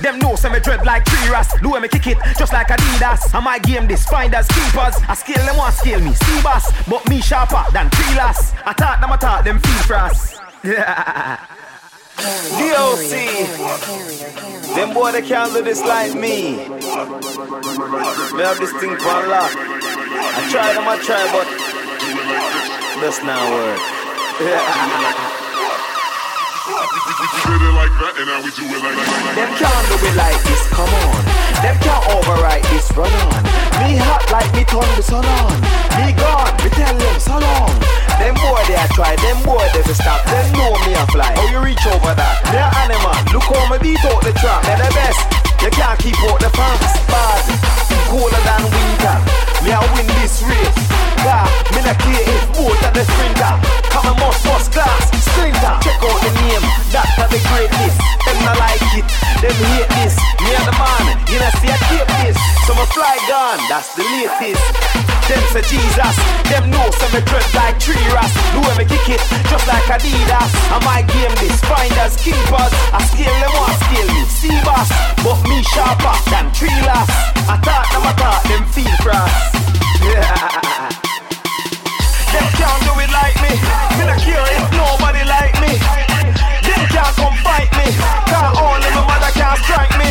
them know say me dread like tree. Do me kick it just like Adidas. I might game this finders keepers. I scale them want scale me, see boss, but me sharper than three lass. I thought them I thought them feel us. Yeah. DOC, them boy they can't do this like me. Me have this thing for lock. I try them, I try, but that's not work. did Them can't do it like this, come on. Them can't override this, run on. Me hot like me turn the sun on. Me gone, me tell them so long. Them boy they a try, them boy they will stop. Them know me a fly. How you reach over that? They're animal. Look how me beat out the trap. They're the best. You can't keep out the pumps. Bad, colder than winter. Me a win this race. God, me not care if both of the sprinter. Come and must first class, sprinter. Check out the name, that's the greatness. Them not like it, them hate this. Me and the man, you know see I keep this. So my fly gone, that's the latest. Them say Jesus, them know say me dread like tree. Do me kick it, just like Adidas. I might game this, finders, keepers. I scale them, want scale me, see boss. But me sharper than tree lass. I thought them, I thought them feel cross. Yeah. Them can't do it like me. Me not care if nobody like me. Them can't come fight me. Can't only my mother can't strike me.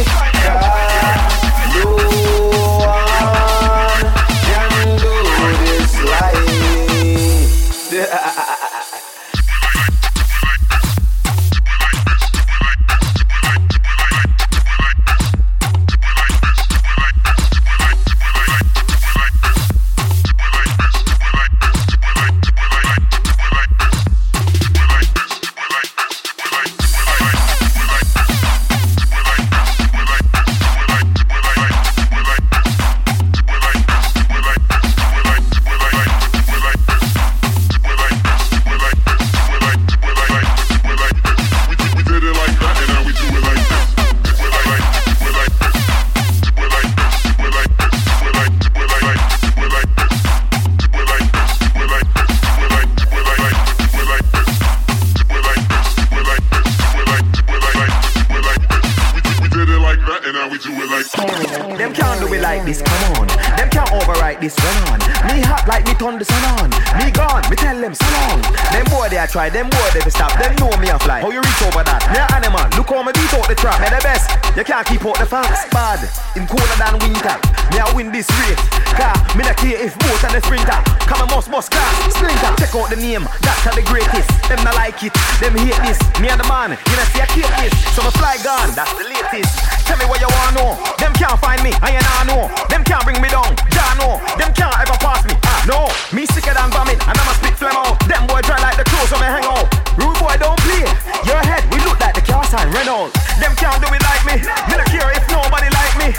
A try, them boy they will stop. Them know me a fly. How you reach over that? Me a animal, look how me beat out the trap. Me the best, you can't keep out the facts. Bad, in colder than winter. Me a win this race. Car, me not care if both are the sprinter. Come and must bust class, splinter. Check out the name, that's the greatest. Them not like it, them hate this. Me and the man, you know see I keep this. So my fly gone, that's the latest. Tell me what you wanna know. Them can't find me, I ain't know. Them can't bring me down, yeah know. Them can't ever pass me, ah no. Me sicker than vomit, and I'ma phlegm. Them boy dry like the clothes when me hang out. Rude boy don't play. Your head, we look like the car sign Renault. Them can't do it like me. Me don't care if nobody like me.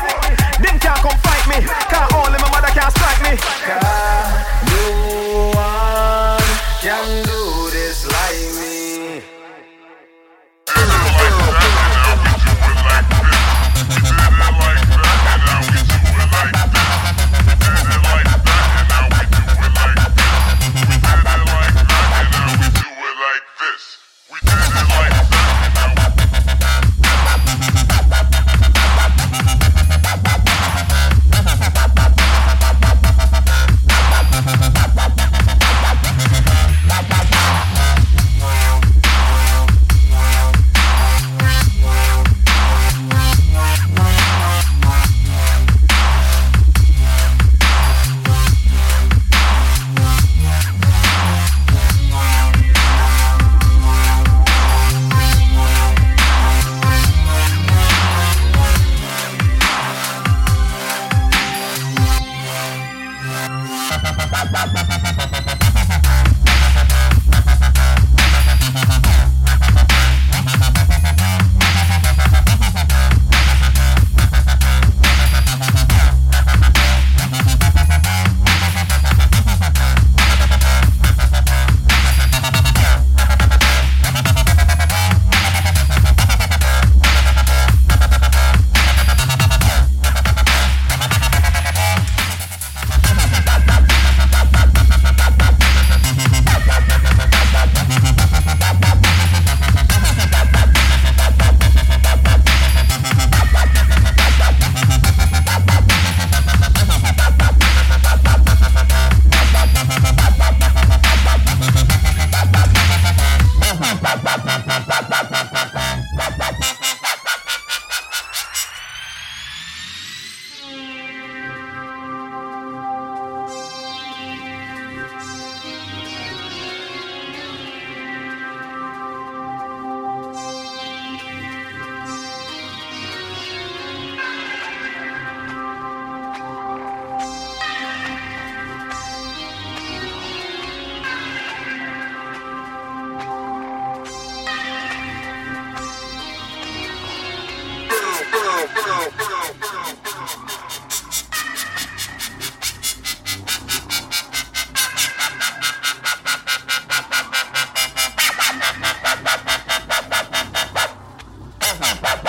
Them can't come fight me. Can't only my mother can't strike me. No Bye.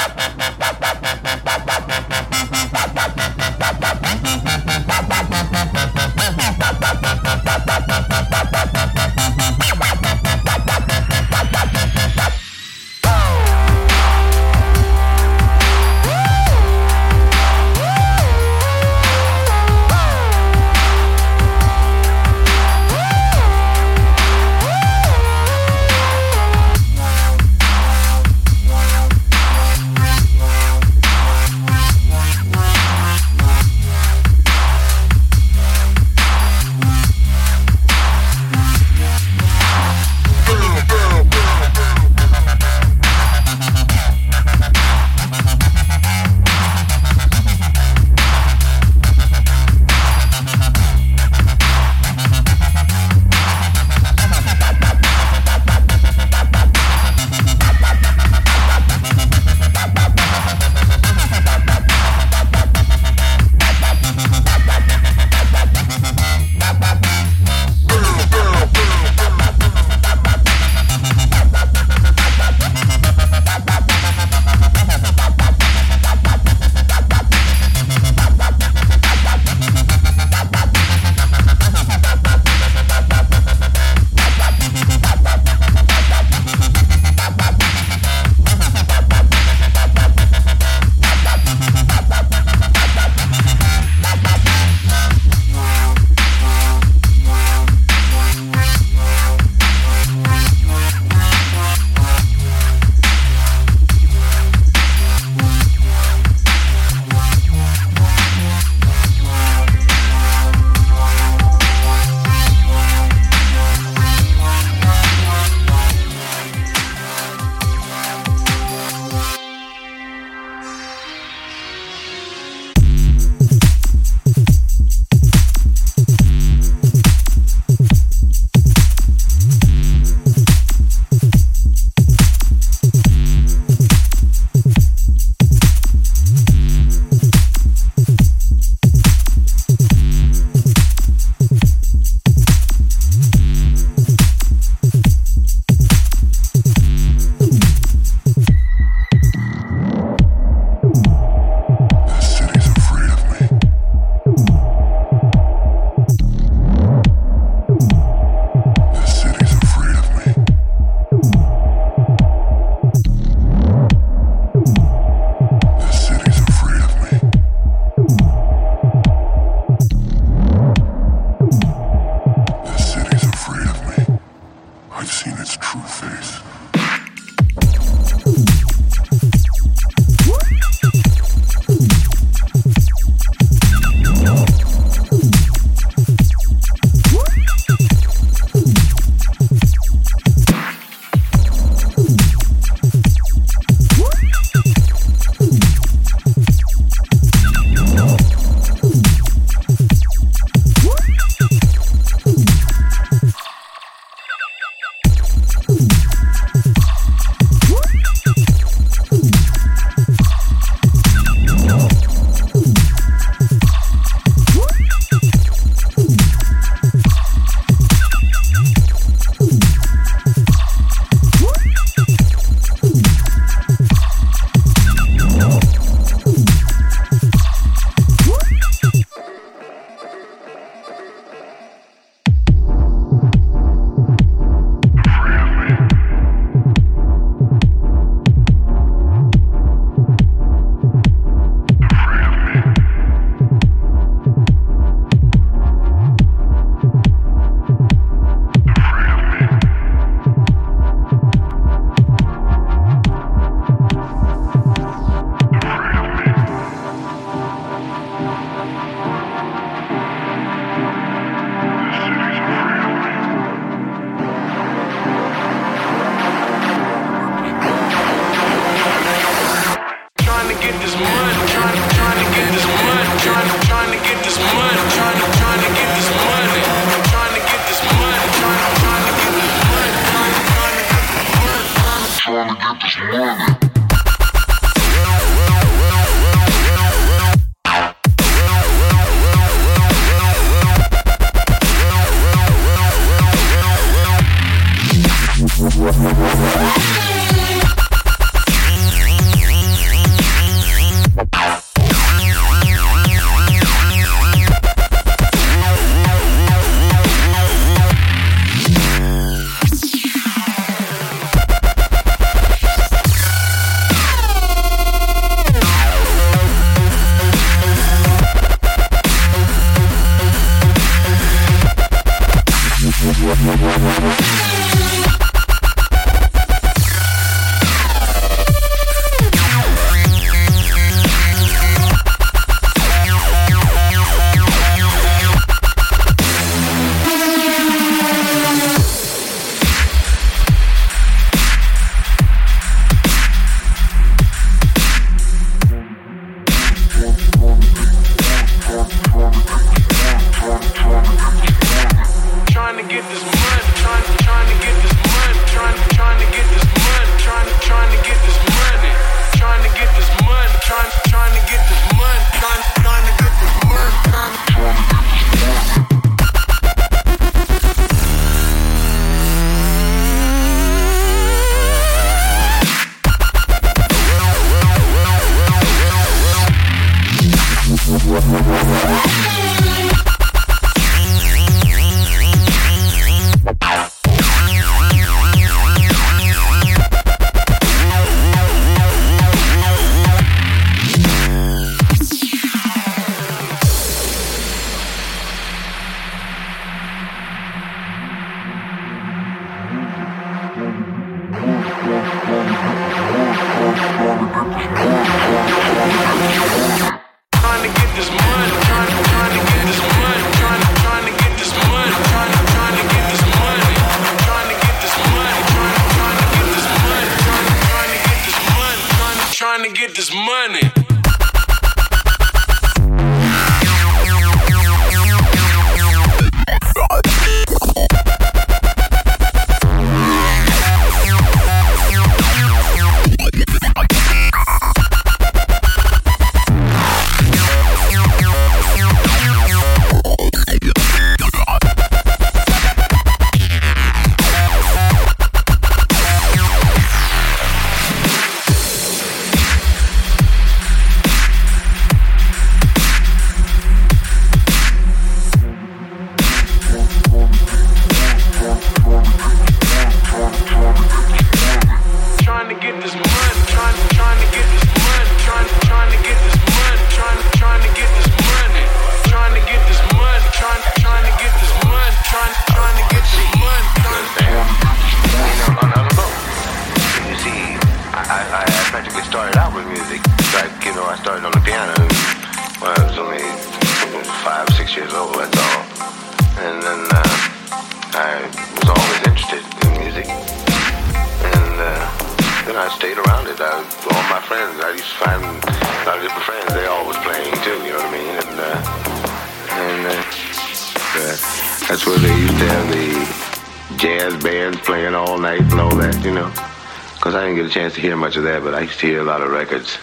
To hear much of that, but I used to hear a lot of records.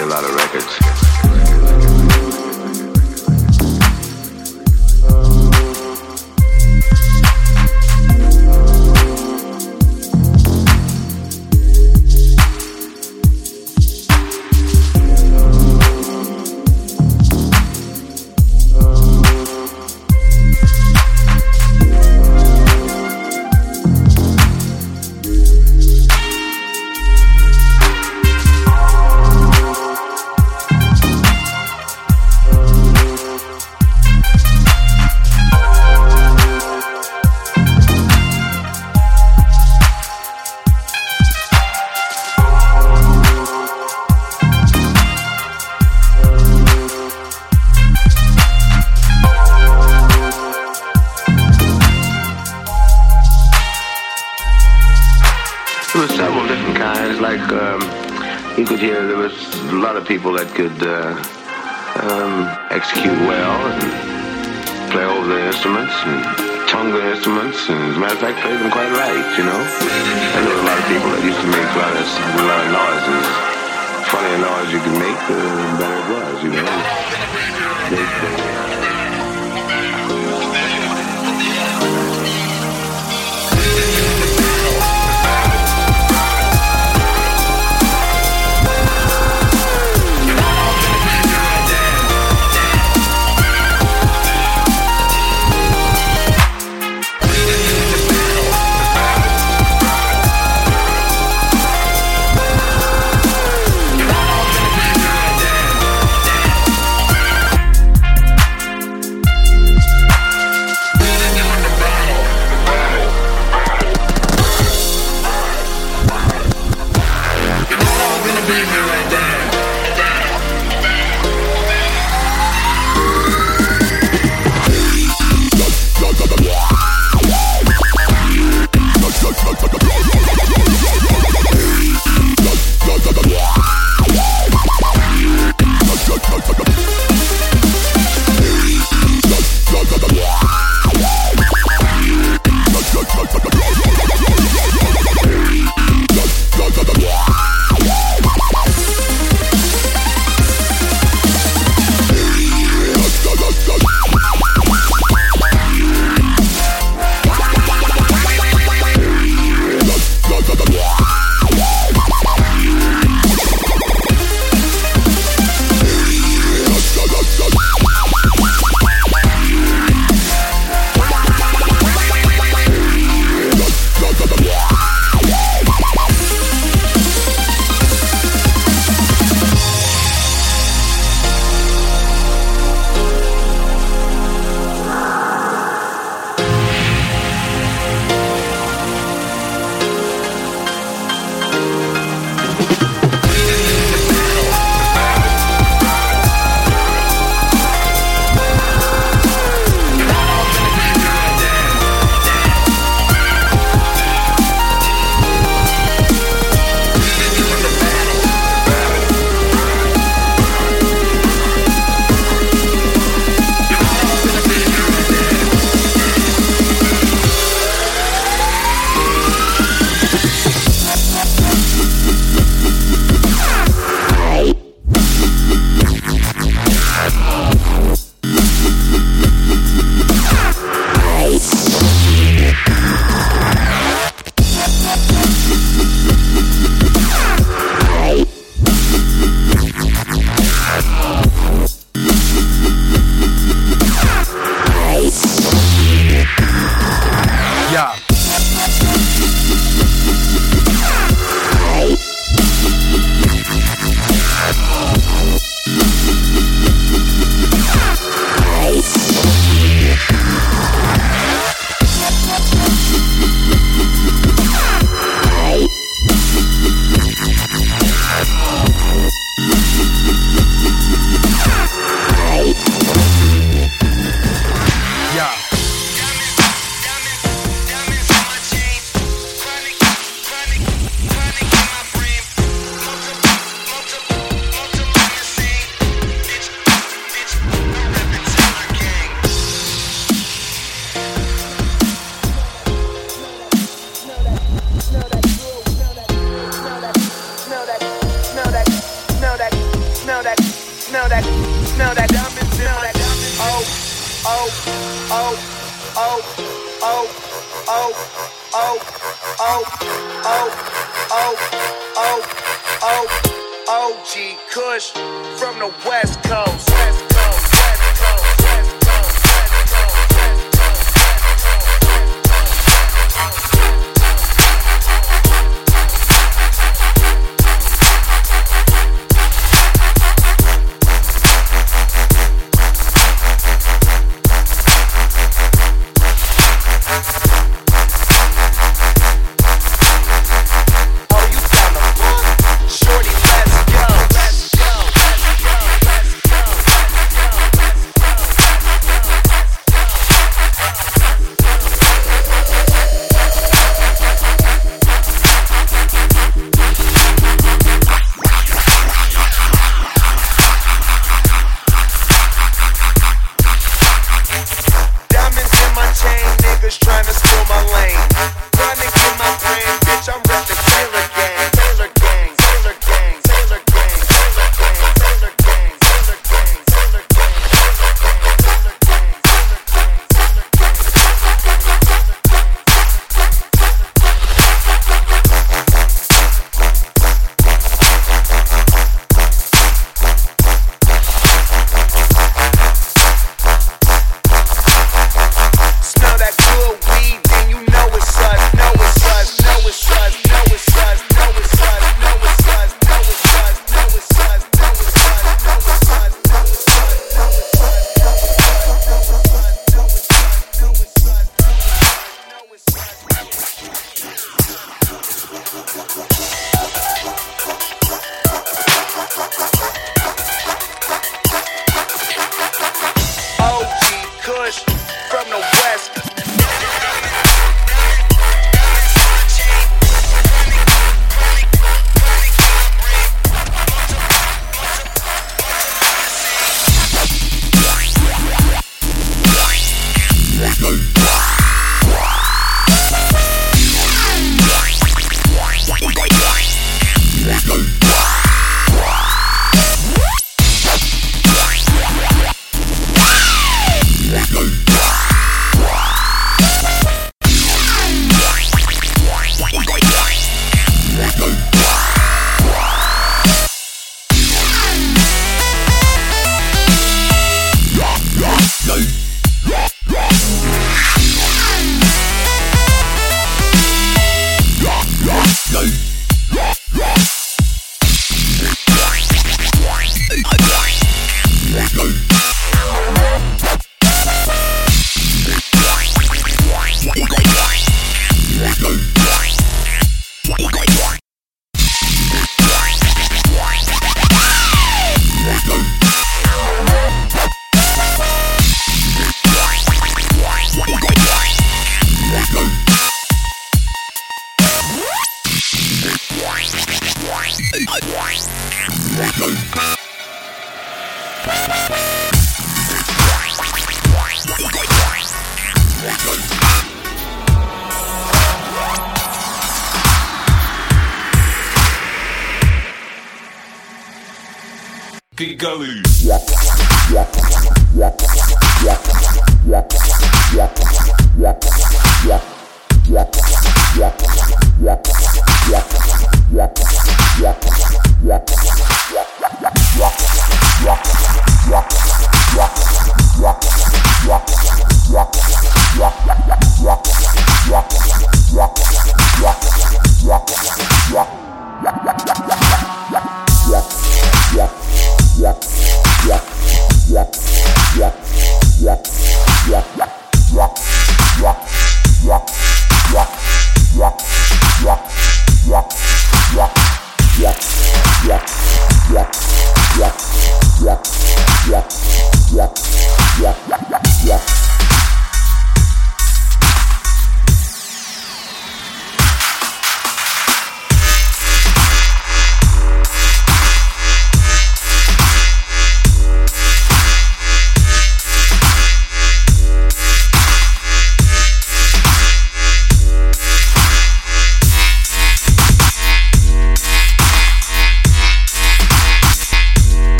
a lot of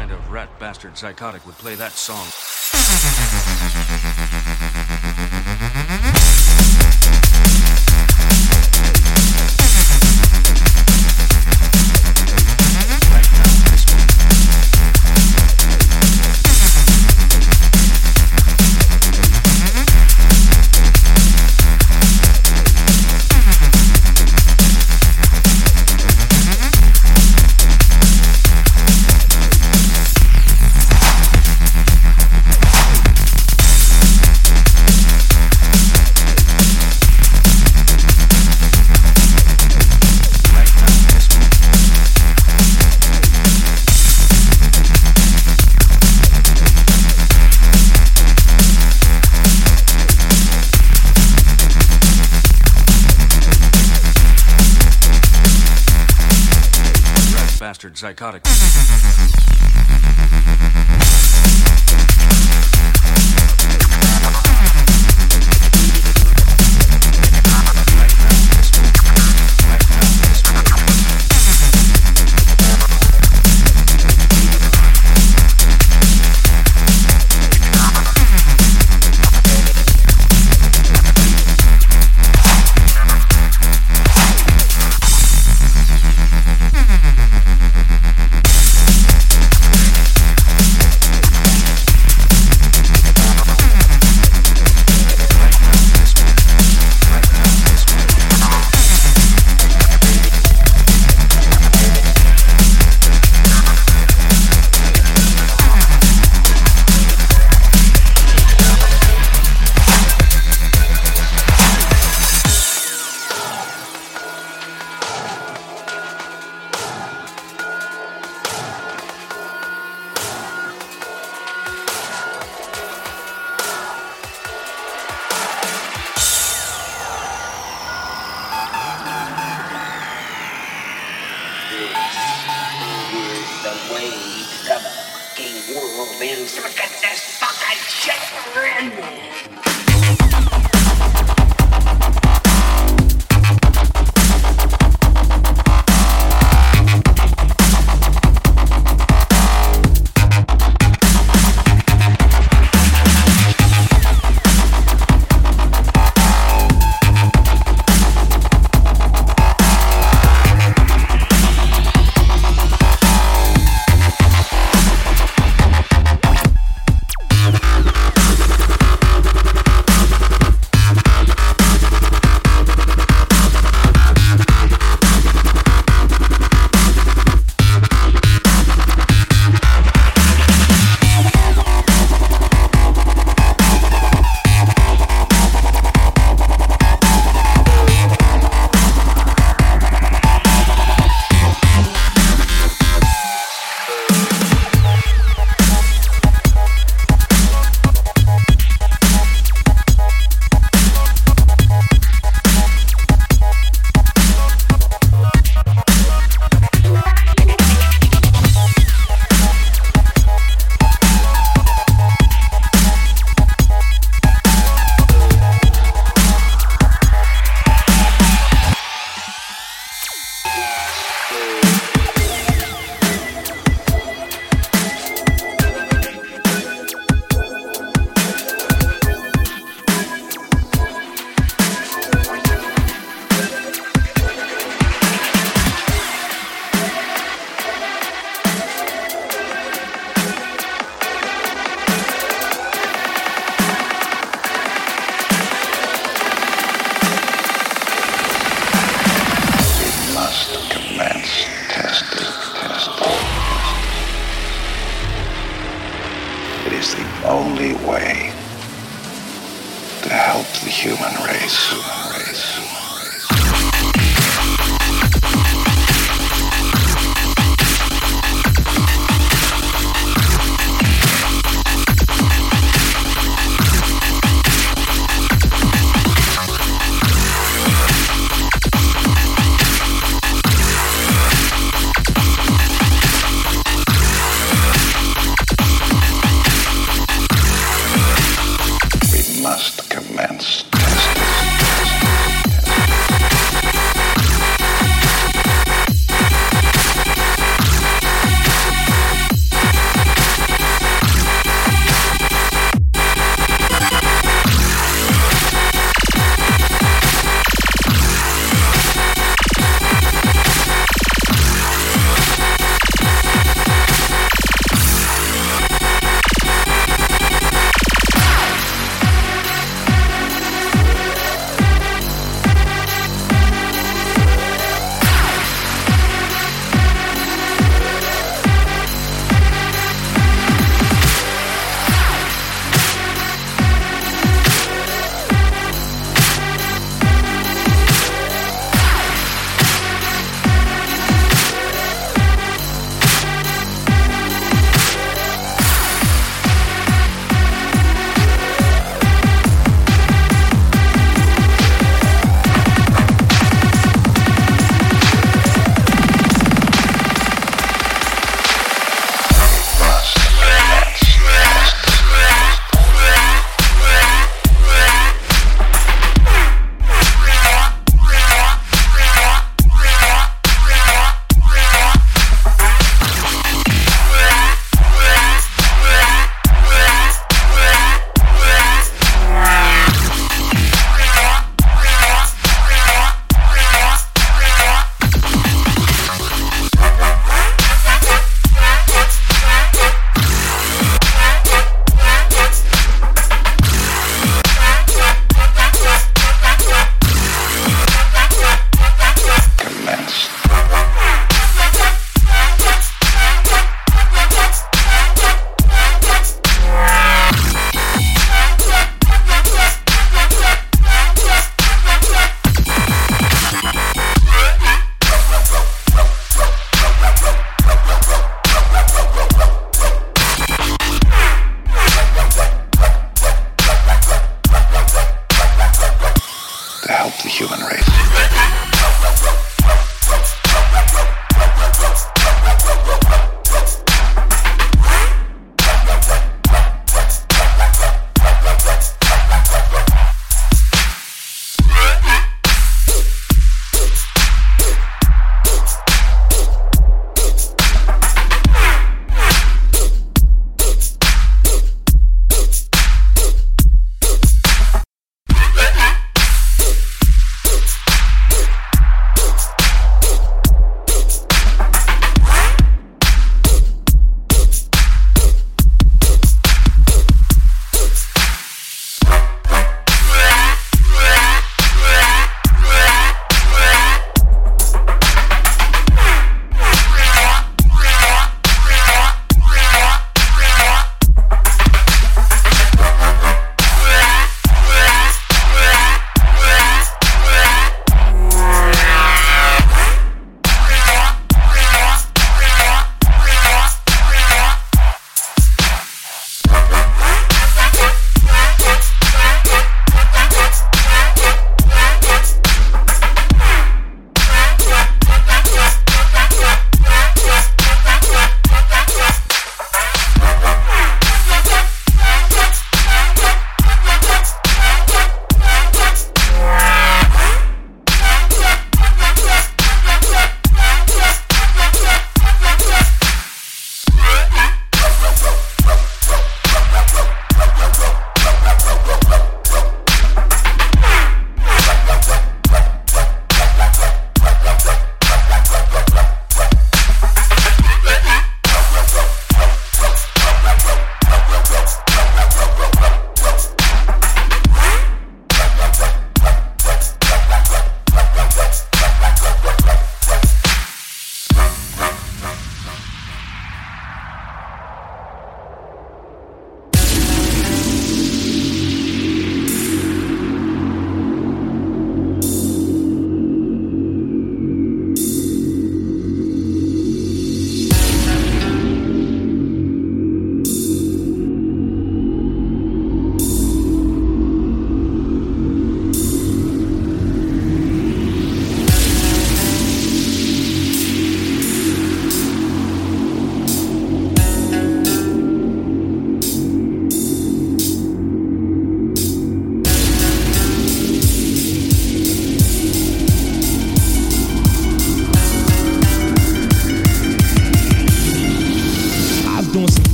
kind of rat bastard psychotic would play that song? psychotic.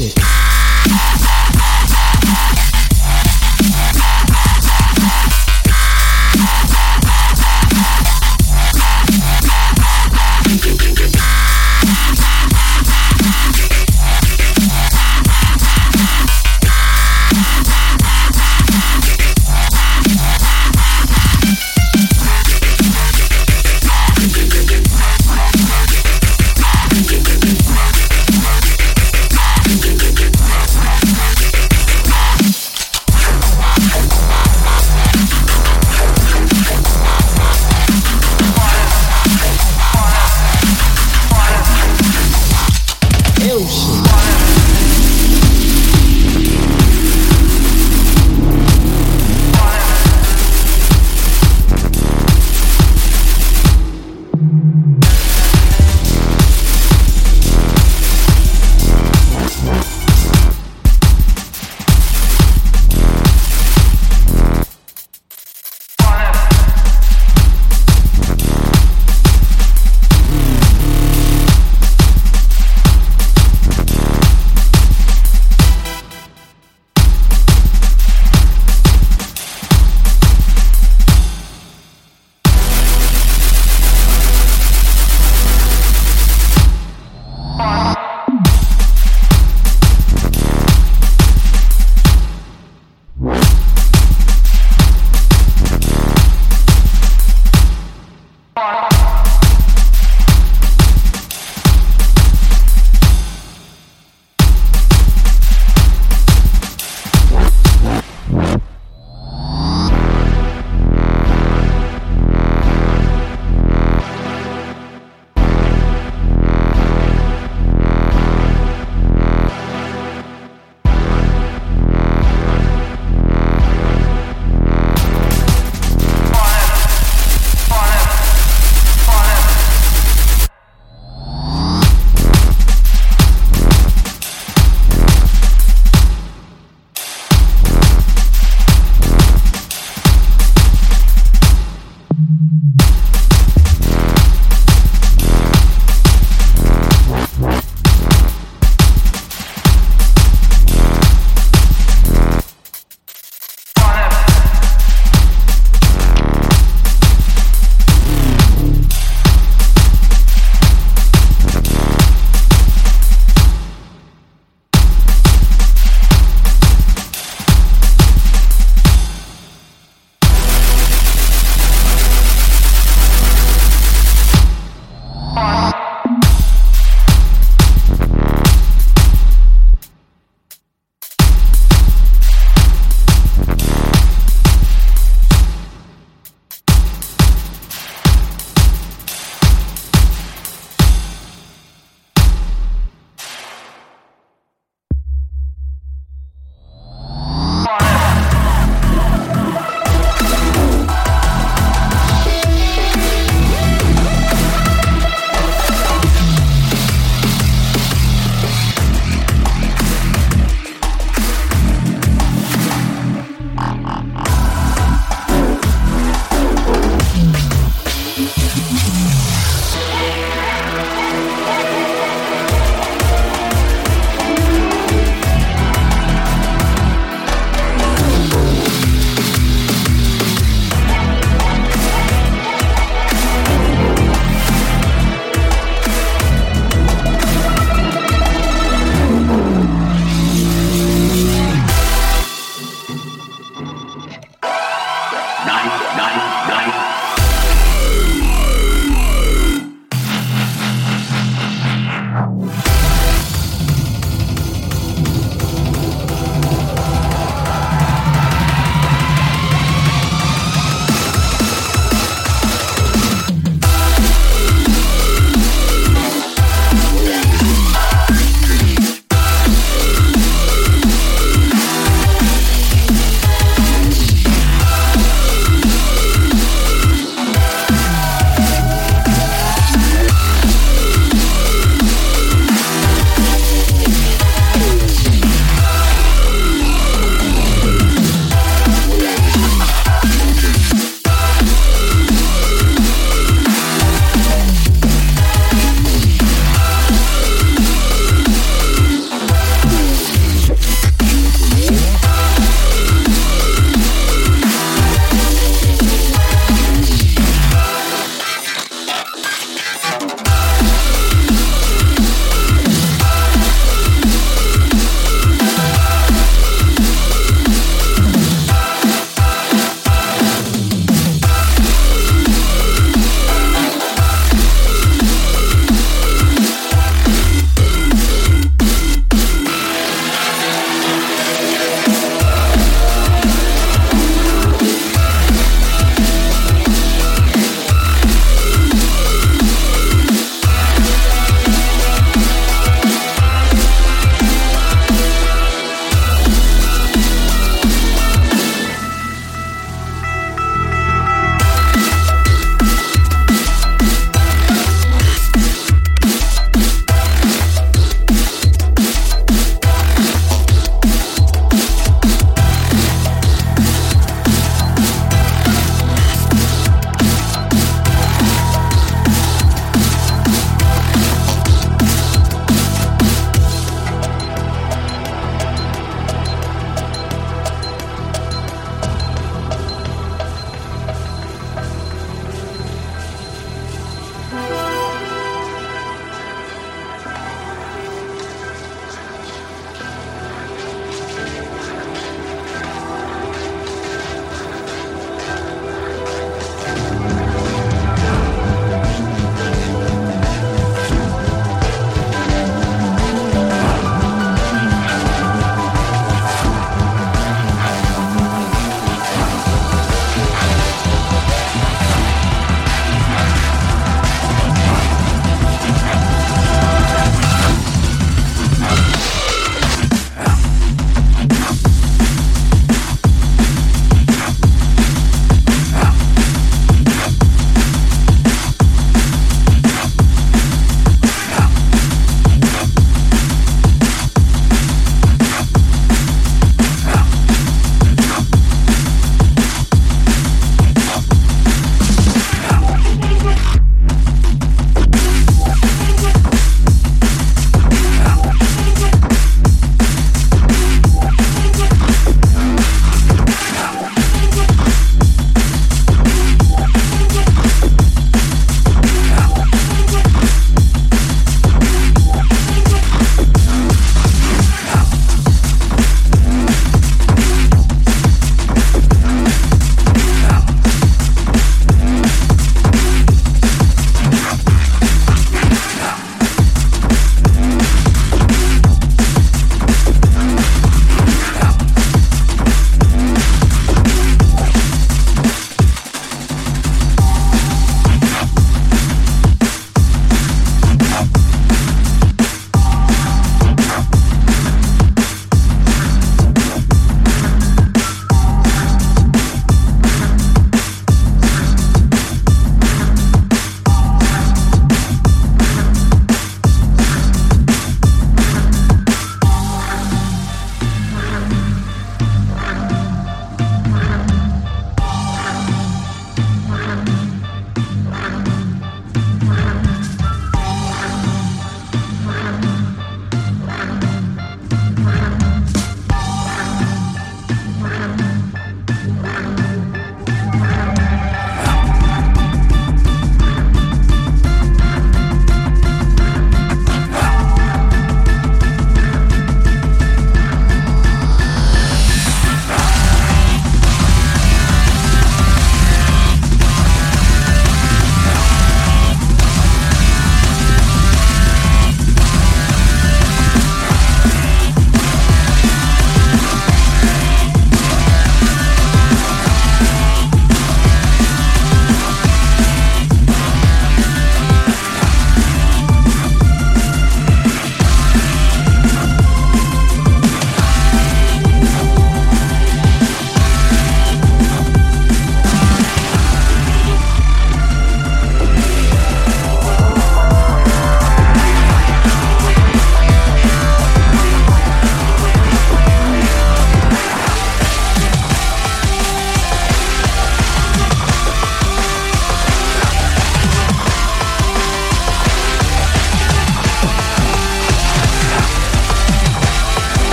shit.